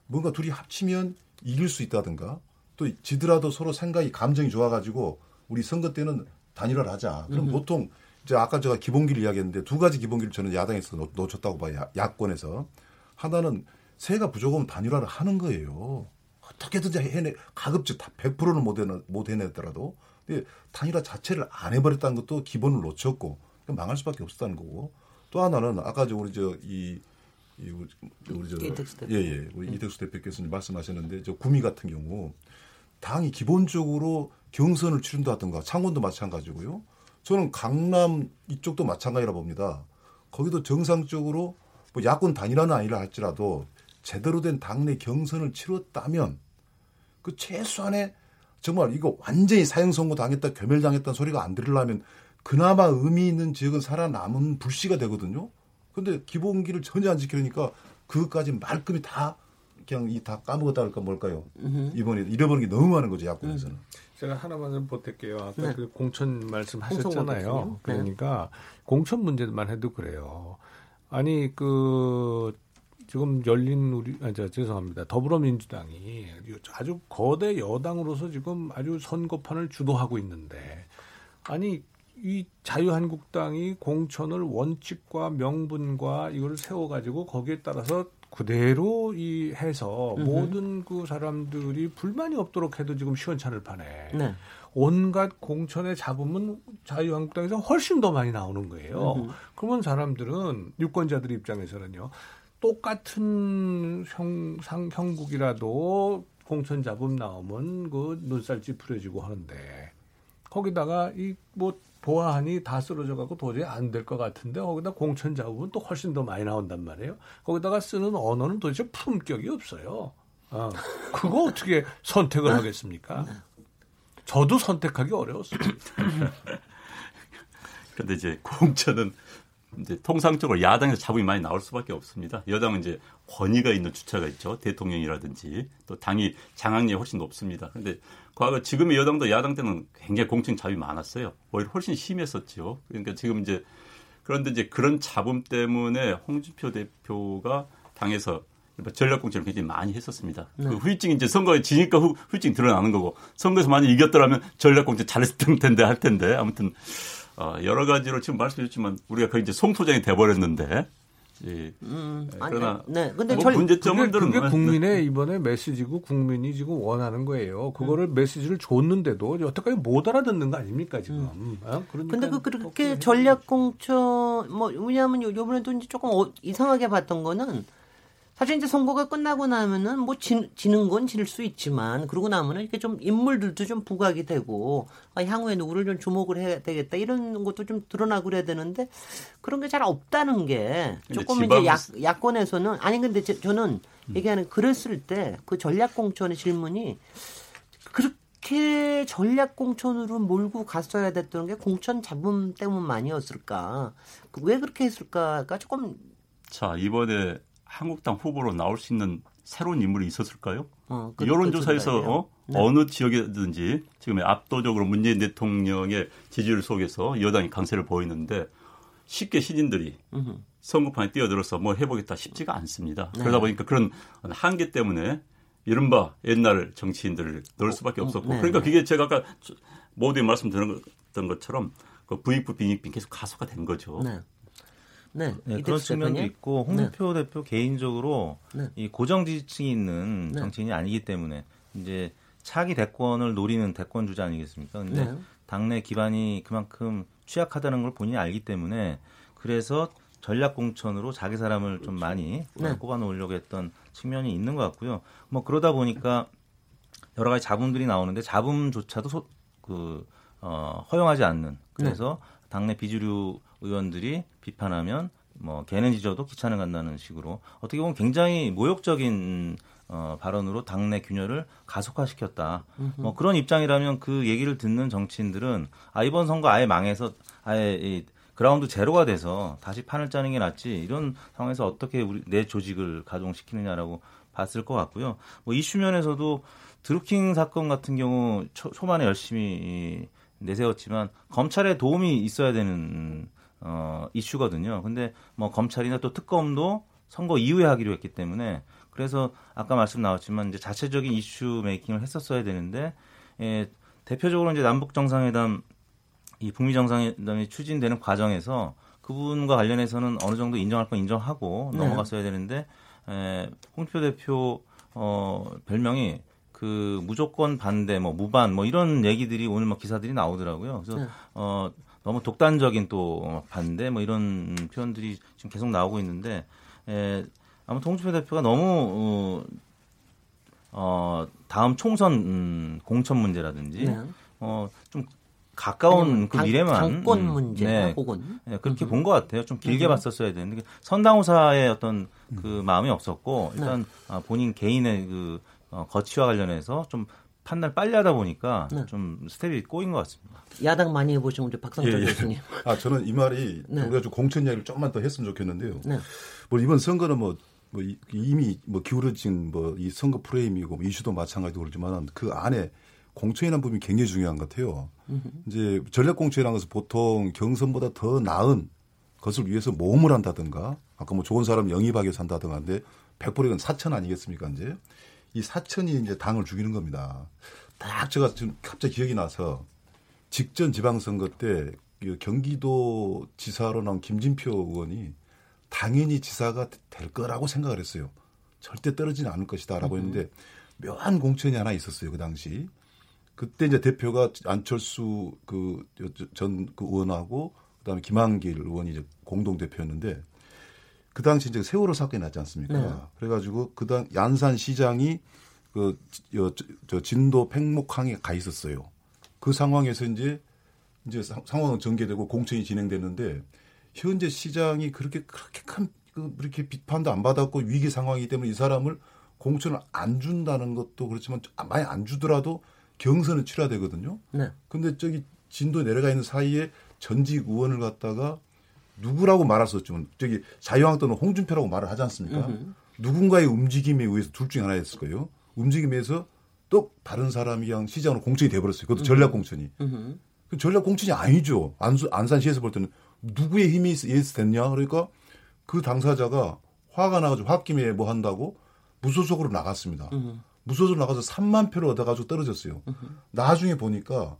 뭔가 둘이 합치면 이길 수 있다든가 또 지더라도 서로 생각이 감정이 좋아가지고 우리 선거 때는 단일화를 하자. 그럼 보통 아까 제가 기본기를 이야기했는데 두 가지 기본기를 저는 야당에서 놓- 놓쳤다고 봐요. 야- 야권에서 하나는 세가 부족하면 단일화를 하는 거예요. 어떻게든지 해내 가급적 다 100%는 못, 해내, 못 해내더라도 근데 단일화 자체를 안 해버렸다는 것도 기본을 놓쳤고 망할 수밖에 없었다는 거고 또 하나는 아까 저 우리 저 이 이 우리, 우리 저 대표. 예예 우리 이택수 대표께서 말씀하셨는데 저 구미 같은 경우 당이 기본적으로 경선을 치른다든가 창원도 마찬가지고요. 저는 강남 이쪽도 마찬가지라 봅니다. 거기도 정상적으로 뭐 야권 단일화는 아니라 할지라도 제대로 된 당내 경선을 치렀다면 그 최소한의 정말 이거 완전히 사형 선고 당했다 괴멸당했다는 소리가 안 들으려면 그나마 의미 있는 지역은 살아남은 불씨가 되거든요. 근데 기본기를 전혀 안 지키니까 그것까지 말끔히 다 그냥 이 다 까먹었다 할까 뭘까요? 이번에 잃어버린 게 너무 많은 거죠 야권에서는. 제가 하나만 좀 보탤게요. 아까 네. 그 공천 말씀하셨잖아요. 대표님. 네. 그러니까 공천 문제만 해도 그래요. 아니 그 지금 열린 우리 아, 저, 죄송합니다. 더불어민주당이 아주 거대 여당으로서 지금 아주 선거판을 주도하고 있는데 아니 이 자유한국당이 공천을 원칙과 명분과 이걸 세워가지고 거기에 따라서 그대로 이 해서 모든 그 사람들이 불만이 없도록 해도 지금 시원찮을 판에 네. 온갖 공천의 잡음은 자유한국당에서 훨씬 더 많이 나오는 거예요. 그러면 사람들은 유권자들 입장에서는요. 똑같은 형상 형국이라도 공천 잡음 나오면 그 눈살 찌푸려지고 하는데 거기다가 이 뭐 보안이 다 쓰러져 갖고 도저히 안 될 것 같은데 거기다 공천 잡으면 또 훨씬 더 많이 나온단 말이에요. 거기다가 쓰는 언어는 도대체 품격이 없어요. 어, 그거 어떻게 선택을 하겠습니까? 저도 선택하기 어려웠어요. <laughs> 그런데 이제 공천은 이제 통상적으로 야당에서 잡음이 많이 나올 수밖에 없습니다. 여당은 이제 권위가 있는 주체가 있죠. 대통령이라든지 또 당이 장악력이 훨씬 높습니다. 그런데 과거 지금의 여당도 야당 때는 굉장히 공천 잡음이 많았어요. 오히려 훨씬 심했었죠. 그러니까 지금 이제 그런데 이제 그런 잡음 때문에 홍준표 대표가 당에서 전략 공천을 굉장히 많이 했었습니다. 그 후유증이 이제 선거에 지니까 후, 후유증이 드러나는 거고 선거에서 많이 이겼더라면 전략 공천 잘했을 텐데 할 텐데 아무튼 어, 여러 가지로 지금 말씀드렸지만 우리가 거의 이제 송토장이 돼버렸는데 예. 음, 아니, 그러나 네. 근데 뭐전 그게, 문제점들은 그게 뭐- 국민의 이번에 메시지고 국민이 지금 원하는 거예요. 그거를 메시지를 줬는데도 여태까지 못 알아듣는 거 아닙니까 지금? 어? 그러니까 근데 그또 그렇게. 전략 공천 뭐 왜냐하면 요- 요번에도 이제 조금 어- 이상하게 봤던 거는 사실 이제 선거가 끝나고 나면은 뭐 지, 지는 건 질 수 있지만 그러고 나면은 이렇게 좀 인물들도 좀 부각이 되고 아, 향후에 누구를 좀 주목을 해야 되겠다 이런 것도 좀 드러나고 그래야 되는데 그런 게 잘 없다는 게 조금 이제 야, 야권에서는 아니 근데 제, 저는 음. 얘기하는 그랬을 때그 전략 공천의 질문이 그렇게 전략 공천으로 몰고 갔어야 됐던 게 공천 잡음 때문만이었을까? 그왜 그렇게 했을까가 조금 자 이번에 한국당 후보로 나올 수 있는 새로운 인물이 있었을까요? 어, 그- 여론조사에서. 어? 네. 어느 지역이든지 지금 압도적으로 문재인 대통령의 지지율 속에서 여당이 강세를 보이는데 쉽게 신인들이 음흠. 선거판에 뛰어들어서 뭐 해보겠다 쉽지가 않습니다. 네. 그러다 보니까 그런 한계 때문에 이른바 옛날 정치인들을 넣을 수밖에 없었고 네. 그러니까 그게 제가 아까 모두에 말씀드렸던 것처럼 그 부익부 빈익빈 계속 가소가 된 거죠. 네. 네. 네, 그런 측면도 대표님. 있고 홍준표 대표 개인적으로 네. 이 고정 지지층이 있는 네. 정치인이 아니기 때문에 이제 차기 대권을 노리는 대권 주자 아니겠습니까? 근데 네. 당내 기반이 그만큼 취약하다는 걸 본인이 알기 때문에 그래서 전략 공천으로 자기 사람을 좀 많이 네. 꼽아 놓으려고 했던 측면이 있는 것 같고요. 뭐 그러다 보니까 여러 가지 잡음들이 나오는데 잡음조차도 소, 그 어, 허용하지 않는 그래서 당내 비주류 의원들이 비판하면 뭐 걔는 지져도 기차는 간다는 식으로 어떻게 보면 굉장히 모욕적인 어, 발언으로 당내 균열을 가속화시켰다. 뭐 그런 입장이라면 그 얘기를 듣는 정치인들은 아 이번 선거 아예 망해서 아예 이 그라운드 제로가 돼서 다시 판을 짜는 게 낫지 이런 상황에서 어떻게 우리 내 조직을 가동시키느냐라고 봤을 것 같고요. 뭐 이슈면에서도 드루킹 사건 같은 경우 초, 초반에 열심히 내세웠지만 검찰의 도움이 있어야 되는 어, 이슈거든요. 근데 뭐 검찰이나 또 특검도 선거 이후에 하기로 했기 때문에 그래서 아까 말씀 나왔지만 이제 자체적인 이슈 메이킹을 했었어야 되는데 예, 대표적으로 이제 남북 정상회담 이 북미 정상회담이 추진되는 과정에서 그분과 관련해서는 어느 정도 인정할 건 인정하고 네. 넘어갔어야 되는데 에, 홍준표 대표 어, 별명이 그 무조건 반대 뭐 무반 뭐 이런 얘기들이 오늘 뭐 기사들이 나오더라고요. 그래서 네. 어 너무 독단적인 또 반대 뭐 이런 표현들이 지금 계속 나오고 있는데 에, 아무튼 홍준표 대표가 너무 어, 어 다음 총선 음, 공천 문제라든지 네. 어좀 가까운 그 당- 미래만 당권 음, 문제 네, 혹은? 네, 그렇게 본 것 같아요. 좀 길게 봤었어야 되는데 선당우사의 어떤 그 마음이 없었고 일단 아, 본인 개인의 그 어, 거취와 관련해서 좀 판단 빨리 하다 보니까 네. 좀 스텝이 꼬인 것 같습니다. 야당 많이 해보신 우리 박상철 예, 예. 교수님. <laughs> 아 저는 이 말이 네. 우리가 좀 공천 이야기를 조금만 더 했으면 좋겠는데요. 네. 뭐 이번 선거는 뭐, 뭐 이- 이미 뭐 기울어진 뭐 이 선거 프레임이고 뭐 이슈도 마찬가지로 그렇지만 그 안에 공천이라는 부분이 굉장히 중요한 것 같아요. 이제 전략 공천이라는 것은 보통 경선보다 더 나은 것을 위해서 모험을 한다든가 아까 뭐 좋은 사람 영입하기 위해서 한다든가 하는데 100%이건 사천 아니겠습니까 이제 이 사천이 이제 당을 죽이는 겁니다. 딱 제가 지금 갑자기 기억이 나서 직전 지방선거 때그 경기도 지사로 나온 김진표 의원이 당연히 지사가 될 거라고 생각을 했어요. 절대 떨어지지 않을 것이다라고 했는데 묘한 공천이 하나 있었어요 그 당시. 그때 이제 대표가 안철수 그전그 의원하고 그다음에 김한길 의원이 이제 공동 대표였는데 그 당시 이제 세월호 사건이 났지 않습니까? 네. 그래가지고 그당 양산 시장이 그 저, 저 진도 팽목항에 가 있었어요. 그 상황에서 이제 이제 상- 상황은 전개되고 공천이 진행됐는데 현재 시장이 그렇게 그렇게 큰 그, 이렇게 비판도 안 받았고 위기 상황이기 때문에 이 사람을 공천을 안 준다는 것도 그렇지만 많이 안 주더라도 경선은 치러야 되거든요. 네. 근데 저기 진도 내려가 있는 사이에 전직 의원을 갖다가 누구라고 말할 수 없지만 저기 자유한국당은 홍준표라고 말을 하지 않습니까? 누군가의 움직임에 의해서 둘 중에 하나였을 거예요. 움직임에 의해서 또 다른 사람이 그냥 시장으로 공천이 돼버렸어요. 그것도 전략 공천이. 그 전략 공천이 아니죠. 안수, 안산시에서 볼 때는 누구의 힘이 의해서 됐냐? 그러니까 그 당사자가 화가 나가지고 홧김에 뭐 한다고 무소속으로 나갔습니다. 무소속으로 나가서 3만 표를 얻어가지고 떨어졌어요. 나중에 보니까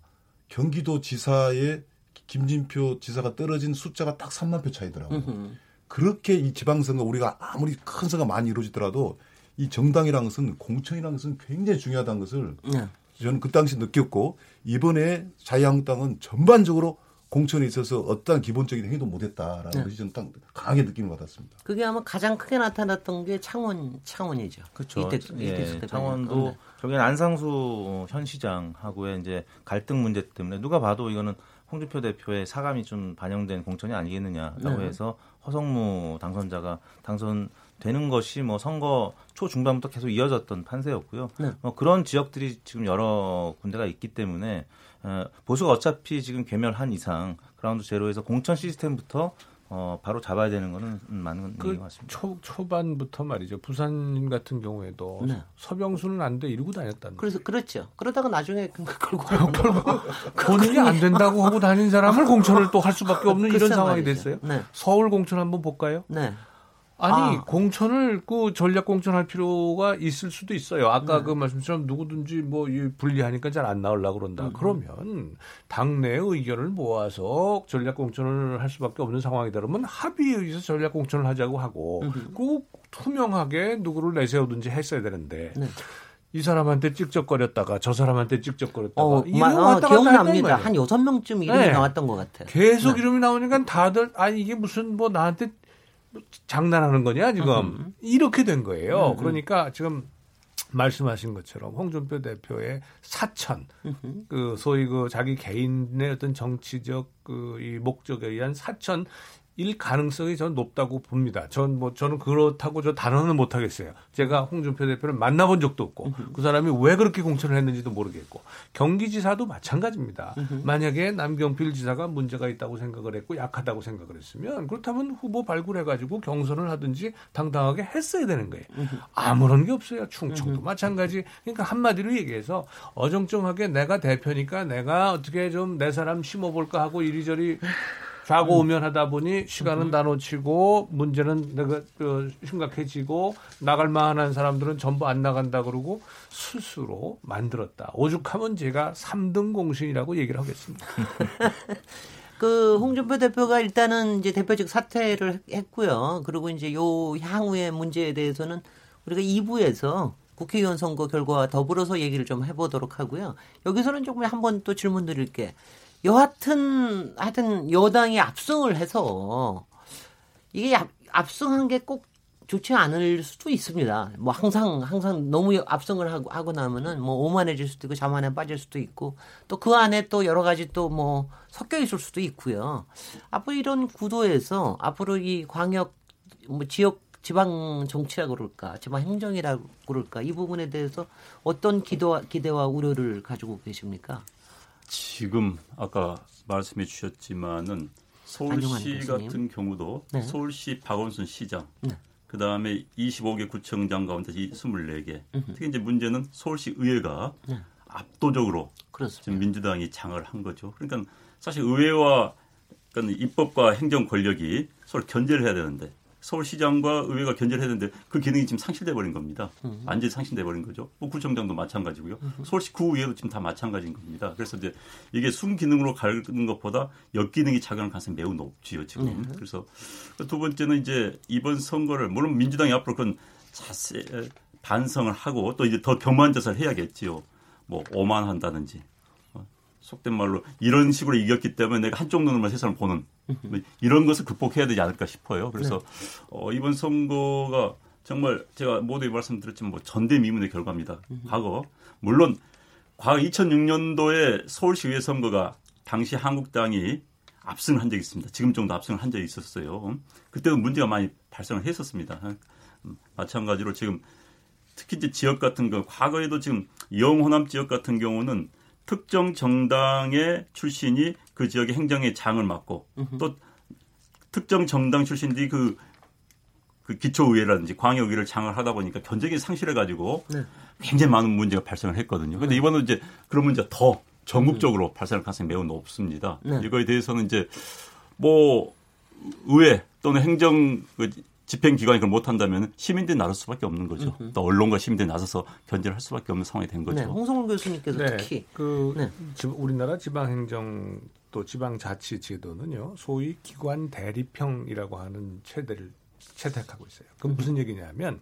경기도 지사의 김진표 지사가 떨어진 숫자가 딱 3만 표 차이더라고요. 그렇게 이 지방선거 우리가 아무리 큰 선거 많이 이루어지더라도 이 정당이라는 것은 공천이라는 것은 굉장히 중요하다는 것을 네. 저는 그 당시 느꼈고 이번에 자유한국당은 전반적으로 공천에 있어서 어떠한 기본적인 행위도 못했다라는 네. 것이 저는 딱 강하게 느끼는 것 같습니다. 그게 아마 가장 크게 나타났던 게 창원 창원이죠. 그렇죠. 이택, 예. 창원도 네. 결국엔 안상수 현 시장하고의 이제 갈등 문제 때문에 누가 봐도 이거는 홍준표 대표의 사감이 좀 반영된 공천이 아니겠느냐라고 네. 해서 허성무 당선자가 당선되는 것이 뭐 선거 초 중반부터 계속 이어졌던 판세였고요. 네. 뭐 그런 지역들이 지금 여러 군데가 있기 때문에 어, 보수가 어차피 지금 괴멸한 이상 그라운드 제로에서 공천 시스템부터 어, 바로 잡아야 되는 거는 음, 맞는 얘기 그 같습니다. 초, 초반부터 말이죠. 부산 같은 경우에도 네. 서병수는 안 돼 이러고 다녔다는 그래서 그렇죠. 그러다가 나중에 그- <laughs> 걸고 <laughs> 본인이 안 된다고 하고 다닌 사람을 공천을 또 할 수밖에 없는 이런 글쎄 상황이 말이죠. 됐어요. 네. 서울 공천 한번 볼까요? 네. 아니 아. 공천을 그 전략 공천할 필요가 있을 수도 있어요. 아까 네. 그 말씀처럼 누구든지 뭐이 불리하니까 잘 안 나오려고 그런다. 음. 그러면 당내 의견을 모아서 전략 공천을 할 수밖에 없는 상황이다. 그러면 합의에 의해서 전략 공천을 하자고 하고 꼭 투명하게 누구를 내세우든지 했어야 되는데 네. 이 사람한테 찍적거렸다가 저 사람한테 찍적거렸다가 어, 이름이 마, 어, 기억납니다. 한 여섯 명쯤 이름이 네. 나왔던 것 같아요. 계속 네. 이름이 나오니까 다들 아니 이게 무슨 뭐 나한테 장난하는 거냐 지금? 이렇게 된 거예요. 그러니까 지금 말씀하신 것처럼 홍준표 대표의 사천, 그 소위 그 자기 개인의 어떤 정치적 그 이 목적에 의한 사천 일 가능성이 저는 높다고 봅니다. 전 뭐 저는 그렇다고 저 단언은 못 하겠어요. 제가 홍준표 대표를 만나본 적도 없고 그 사람이 왜 그렇게 공천을 했는지도 모르겠고 경기지사도 마찬가지입니다. 만약에 남경필 지사가 문제가 있다고 생각을 했고 약하다고 생각을 했으면 그렇다면 후보 발굴해 가지고 경선을 하든지 당당하게 했어야 되는 거예요. 아무런 게 없어요. 충청도 마찬가지. 그러니까 한마디로 얘기해서 어정쩡하게 내가 대표니까 내가 어떻게 좀 내 사람 심어볼까 하고 이리저리 좌고 우면 하다 보니 시간은 다 놓치고 문제는 내가 그 심각해지고 나갈 만한 사람들은 전부 안 나간다 그러고 스스로 만들었다. 오죽하면 제가 3등 공신이라고 얘기를 하겠습니다. <laughs> 그 홍준표 대표가 일단은 이제 대표직 사퇴를 했고요. 그리고 이제 요 향후의 문제에 대해서는 우리가 2부에서 국회의원 선거 결과와 더불어서 얘기를 좀 해보도록 하고요. 여기서는 조금 한 번 또 질문 드릴게. 여하튼 하여튼 여당이 압승을 해서 이게 압, 압승한 게 꼭 좋지 않을 수도 있습니다. 뭐 항상 항상 너무 압승을 하고 하고 나면은 뭐 오만해질 수도 있고 자만에 빠질 수도 있고 또 그 안에 또 여러 가지 또 뭐 섞여 있을 수도 있고요. 앞으로 이런 구도에서 앞으로 이 광역 뭐 지역 지방 정치라고 그럴까, 지방 행정이라고 그럴까 이 부분에 대해서 어떤 기도와, 기대와 우려를 가지고 계십니까? 지금 아까 말씀해 주셨지만은 서울시 같은 경우도 네. 서울시 박원순 시장, 네. 그 다음에 25개 구청장 가운데 24개. 특히 이제 문제는 서울시 의회가 네. 압도적으로 그렇습니다. 지금 민주당이 장을 한 거죠. 그러니까 사실 의회와 그러니까 입법과 행정 권력이 서로 견제를 해야 되는데 서울시장과 의회가 견제를 했는데 그 기능이 지금 상실돼 버린 겁니다. 음. 완전히 상실돼 버린 거죠. 뭐 구청장도 마찬가지고요. 음. 서울시 구의회도 지금 다 마찬가지인 겁니다. 그래서 이제 이게 순 기능으로 가는 것보다 역 기능이 작용할 가능성이 매우 높지요 지금. 네. 그래서 두 번째는 이제 이번 선거를 물론 민주당이 앞으로 그건 자세 반성을 하고 또 이제 더 경만 져서 해야겠지요. 뭐 오만한다든지 속된 말로 이런 식으로 이겼기 때문에 내가 한쪽 눈으로만 세상을 보는 뭐 이런 것을 극복해야 되지 않을까 싶어요. 그래서 네. 어, 이번 선거가 정말 제가 모두에 말씀드렸지만 뭐 전대미문의 결과입니다. 과거 물론 과거 2006년도에 서울시의회 선거가 당시 한국당이 압승을 한 적이 있습니다. 지금 정도 압승을 한 적이 있었어요. 그때도 문제가 많이 발생을 했었습니다. 음, 마찬가지로 지금 특히 이제 지역 같은 거 과거에도 지금 영호남 지역 같은 경우는 특정 정당의 출신이 그 지역의 행정의 장을 맡고 또 특정 정당 출신들이 그, 그 기초의회라든지 광역의회를 장을 하다 보니까 견적이 상실해가지고 네. 굉장히 많은 문제가 발생을 했거든요. 근데 네. 이번은 이제 그런 문제가 더 전국적으로 음. 발생할 가능성이 매우 높습니다. 네. 이거에 대해서는 이제 뭐 의회 또는 행정 그 집행기관이 그걸 못한다면 시민들이 나설 수밖에 없는 거죠. 또 언론과 시민들이 나서서 견제를 할 수밖에 없는 상황이 된 거죠. 네, 홍성훈 교수님께서 네, 특히 그 네. 우리나라 지방행정 또 지방자치 제도는요 소위 기관 대립형이라고 하는 체대를 채택하고 있어요. 그건 무슨 얘기냐면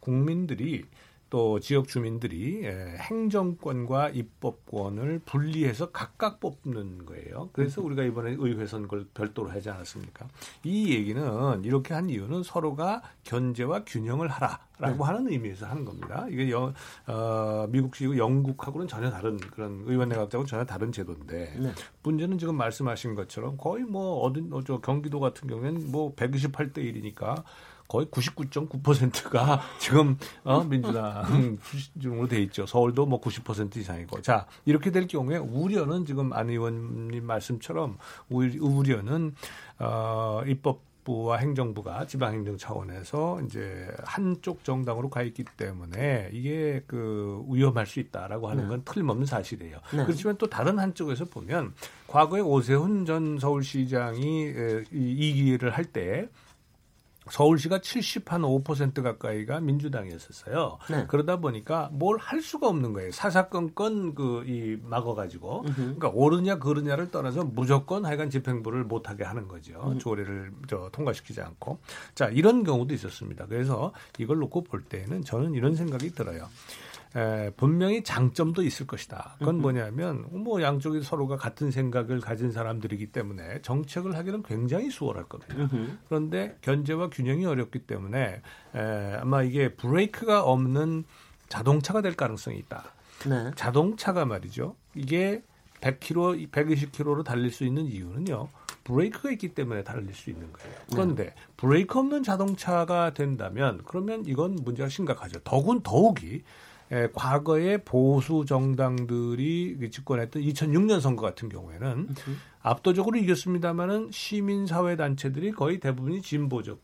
국민들이 또 지역 주민들이 예, 행정권과 입법권을 분리해서 각각 뽑는 거예요. 그래서 우리가 이번에 의회 선거를 별도로 하지 않았습니까? 이 얘기는 이렇게 한 이유는 서로가 견제와 균형을 하라라고 네. 하는 의미에서 하는 겁니다. 이게 여, 어, 미국식이고 영국하고는 전혀 다른 그런 의원 내각제하고 전혀 다른 제도인데 네. 문제는 지금 말씀하신 것처럼 거의 뭐 어딘 어, 저 경기도 같은 경우에는 뭐 128대 1이니까 거의 99.9%가 <laughs> 지금 어, 민주당 중으로 돼 있죠. 서울도 뭐 90% 이상이고. 자, 이렇게 될 경우에 우려는 지금 안 의원님 말씀처럼 우려는 어, 입법 부와 행정부가 지방행정 차원에서 이제 한쪽 정당으로 가 있기 때문에 이게 그 위험할 수 있다라고 하는 네. 건 네. 틀림없는 사실이에요. 네. 그렇지만 또 다른 한쪽에서 보면 과거에 오세훈 전 서울시장이 이 기회를 할 때 서울시가 70한5% 가까이가 민주당이었었어요. 네. 그러다 보니까 뭘 할 수가 없는 거예요. 사사건건 그 이 막아가지고 그러니까 오르냐 그르냐를 떠나서 무조건 하여간 집행부를 못하게 하는 거죠. 음. 조례를 저 통과시키지 않고 자 이런 경우도 있었습니다. 그래서 이걸 놓고 볼 때는 저는 이런 생각이 들어요. 에, 분명히 장점도 있을 것이다. 그건 뭐냐면 뭐 양쪽이 서로가 같은 생각을 가진 사람들이기 때문에 정책을 하기는 굉장히 수월할 겁니다. 그런데 견제와 균형이 어렵기 때문에 에, 아마 이게 브레이크가 없는 자동차가 될 가능성이 있다. 네. 자동차가 말이죠. 이게 100km, 120km로 달릴 수 있는 이유는요. 브레이크가 있기 때문에 달릴 수 있는 거예요. 그런데 브레이크 없는 자동차가 된다면 그러면 이건 문제가 심각하죠. 더군 더욱이 에, 과거에 보수 정당들이 집권했던 2006년 선거 같은 경우에는 압도적으로 이겼습니다마는 시민사회 단체들이 거의 대부분이 진보적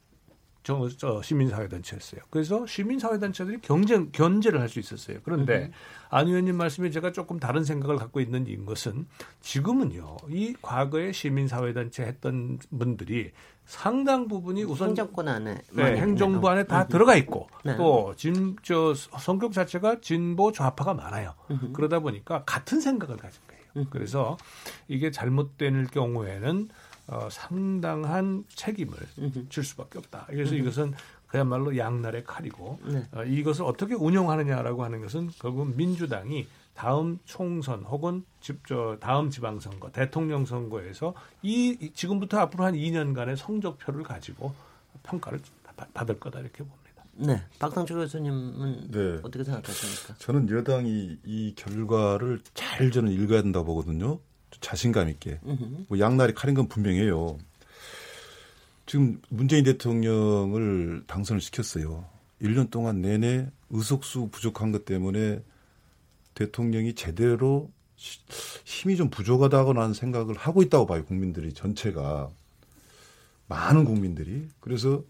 저, 저 시민사회 단체였어요. 그래서 시민사회 단체들이 경쟁, 견제를 할 수 있었어요. 그런데 안 의원님 말씀에 제가 조금 다른 생각을 갖고 있는 인 것은 지금은요, 이 과거에 시민사회 단체 했던 분들이 상당 부분이 우선 행정권 안에 네, 행정부. 안에 다 들어가 있고 네. 또진저 성격 자체가 진보 좌파가 많아요. 그러다 보니까 같은 생각을 가진 거예요. 그래서 이게 잘못될 경우에는 어, 상당한 책임을 질 수밖에 없다. 그래서 이것은 그야말로 양날의 칼이고 네. 어, 이것을 어떻게 운영하느냐라고 하는 것은 결국 민주당이 다음 총선 혹은 집, 저, 다음 지방선거, 대통령 선거에서 이, 이 지금부터 앞으로 한 2년간의 성적표를 가지고 평가를 받- 받을 거다 이렇게 봅니다. 네. 박상철 교수님은 네. 어떻게 생각하십니까? 저는 여당이 이 결과를 잘 저는 읽어야 된다고 보거든요. 자신감 있게. 뭐 양날이 칼인 건 분명해요. 지금 문재인 대통령을 당선을 시켰어요. 1년 동안 내내 의석수 부족한 것 때문에 대통령이 제대로 시- 힘이 좀 부족하다고 하는 생각을 하고 있다고 봐요. 국민들이 전체가. 많은 국민들이. 그래서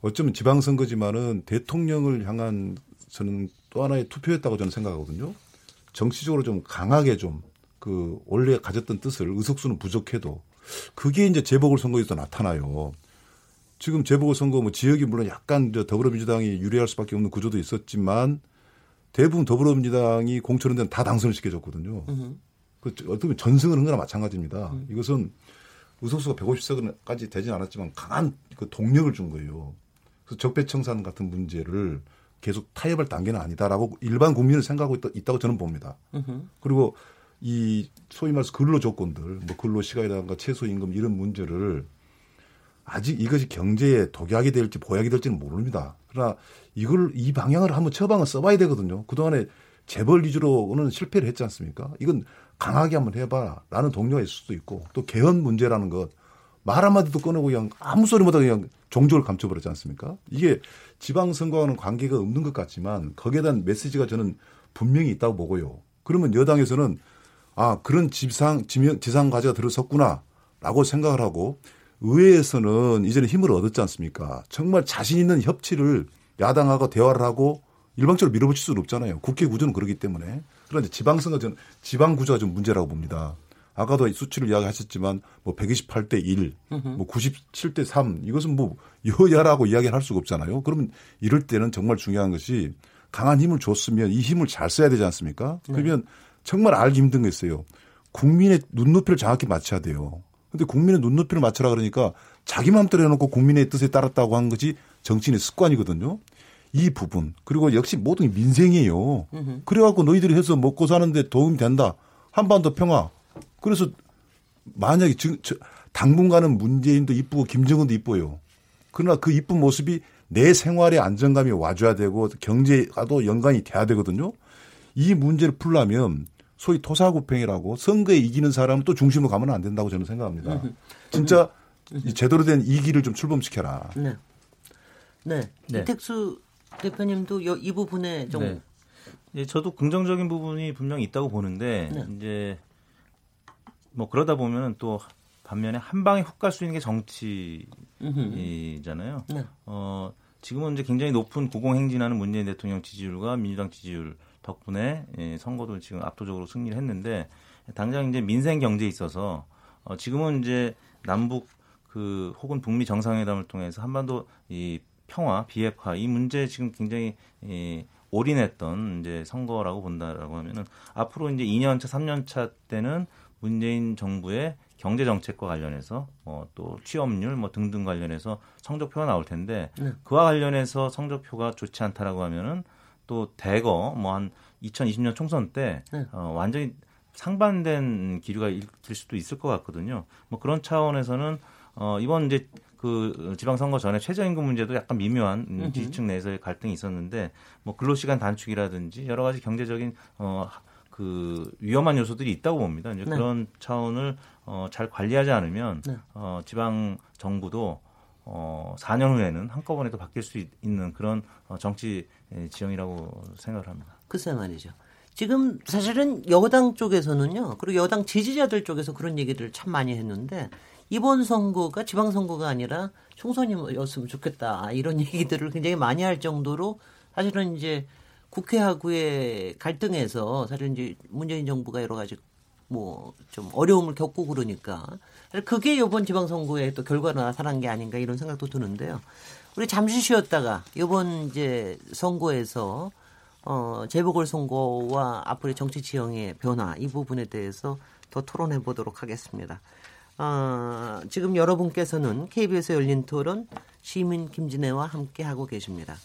어쩌면 지방선거지만은 대통령을 향한 저는 또 하나의 투표였다고 저는 생각하거든요. 정치적으로 좀 강하게 좀 그 원래 가졌던 뜻을 의석수는 부족해도 그게 이제 재보궐선거에서 나타나요. 지금 재보궐선거 뭐 지역이 물론 약간 저 더불어민주당이 유리할 수밖에 없는 구조도 있었지만 대부분 더불어민주당이 공천은 데는 다 당선을 시켜줬거든요. 그 어떻게 보면 전승을 한 거나 마찬가지입니다. 이것은 의석수가 150석까지 되진 않았지만 강한 그 동력을 준 거예요. 그래서 적폐청산 같은 문제를 계속 타협할 단계는 아니다라고 일반 국민은 생각하고 있다, 있다 고 저는 봅니다. 그리고 이 소위 말해서 근로 조건들, 뭐 근로 시간이라든가 최소 임금 이런 문제를 아직 이것이 경제에 독약이 될지 보약이 될지는 모릅니다. 그러나 이걸 이 방향을 한번 처방을 써봐야 되거든요. 그동안에 재벌 위주로는 실패를 했지 않습니까? 이건 강하게 한번 해봐라는 동료가 있을 수도 있고 또 개헌 문제라는 것 말 한마디도 꺼내고 그냥 아무 소리 못하고 그냥 종족을 감춰버렸지 않습니까? 이게 지방선거와는 관계가 없는 것 같지만 거기에 대한 메시지가 저는 분명히 있다고 보고요. 그러면 여당에서는 아 그런 지상 지명, 지상 과제가 들어섰구나라고 생각을 하고 의회에서는 이제는 힘을 얻었지 않습니까? 정말 자신 있는 협치를 야당하고 대화를 하고 일방적으로 밀어붙일 수는 없잖아요. 국회 구조는 그렇기 때문에. 그런데 지방선거 전 지방 구조가 좀 문제라고 봅니다. 아까도 수치를 이야기하셨지만 뭐 128대 1, 뭐 97대 3 이것은 뭐 여야라고 이야기를 할 수가 없잖아요. 그러면 이럴 때는 정말 중요한 것이 강한 힘을 줬으면 이 힘을 잘 써야 되지 않습니까? 그러면 정말 알기 힘든 게 있어요. 국민의 눈높이를 정확히 맞춰야 돼요. 근데 국민의 눈높이를 맞춰라 그러니까 자기 마음대로 해놓고 국민의 뜻에 따랐다고 한 것이 정치인의 습관이거든요. 이 부분 그리고 역시 모든 게 민생이에요. 그래갖고 너희들이 해서 먹고 사는데 도움이 된다. 한반도 평화. 그래서 만약에 지금 저- 당분간은 문재인도 이쁘고 김정은도 이뻐요. 그러나 그 이쁜 모습이 내 생활의 안정감이 와줘야 되고 경제와도 연관이 돼야 되거든요. 이 문제를 풀려면 소위 토사구팽이라고 선거에 이기는 사람은 또 중심으로 가면 안 된다고 저는 생각합니다. 진짜 이 제대로 된 이기를 좀 출범시켜라. 네. 네. 네. 이택수 대표님도 여- 이 부분에 좀 네. 예, 저도 긍정적인 부분이 분명히 있다고 보는데 네. 이제 뭐 그러다 보면 또 반면에 한 방에 훅 갈 수 있는 게 정치잖아요. 네. 어, 지금은 이제 굉장히 높은 고공행진하는 문재인 대통령 지지율과 민주당 지지율 덕분에 예, 선거도 지금 압도적으로 승리를 했는데 당장 이제 민생 경제에 있어서 어, 지금은 이제 남북 그 혹은 북미 정상회담을 통해서 한반도 이 평화, 비핵화 이 문제에 지금 굉장히 이 올인했던 이제 선거라고 본다라고 하면은 앞으로 이제 2년 차, 3년 차 때는 문재인 정부의 경제 정책과 관련해서 어, 또 취업률 뭐 등등 관련해서 성적표가 나올 텐데 네. 그와 관련해서 성적표가 좋지 않다라고 하면은 또 대거 뭐 한 2020년 총선 때 네. 어, 완전히 상반된 기류가 일- 될 수도 있을 것 같거든요. 뭐 그런 차원에서는 어, 이번 이제 그 지방선거 전에 최저임금 문제도 약간 미묘한 음, 지지층 내에서의 갈등이 있었는데 뭐 근로시간 단축이라든지 여러 가지 경제적인 어, 그 위험한 요소들이 있다고 봅니다. 이제 네. 그런 차원을 어, 잘 관리하지 않으면 네. 어, 지방 정부도 어, 4년 후에는 한꺼번에 또 바뀔 수 있- 있는 그런 어, 정치 에, 지형이라고 생각을 합니다. 글쎄 말이죠. 지금 사실은 여당 쪽에서는요, 그리고 여당 지지자들 쪽에서 그런 얘기를 참 많이 했는데 이번 선거가 지방선거가 아니라 총선이었으면 좋겠다 이런 <laughs> 얘기들을 굉장히 많이 할 정도로 사실은 이제 국회하고의 갈등에서 사실 이제 문재인 정부가 여러 가지 뭐 좀 어려움을 겪고 그러니까 그게 이번 지방선거의 또 결과로 나타난 게 아닌가 이런 생각도 드는데요. 우리 잠시 쉬었다가 이번 이제 선거에서 어, 재보궐 선거와 앞으로의 정치 지형의 변화 이 부분에 대해서 더 토론해 보도록 하겠습니다. 어, 지금 여러분께서는 KBS 열린 토론 시민 김진애와 함께 하고 계십니다.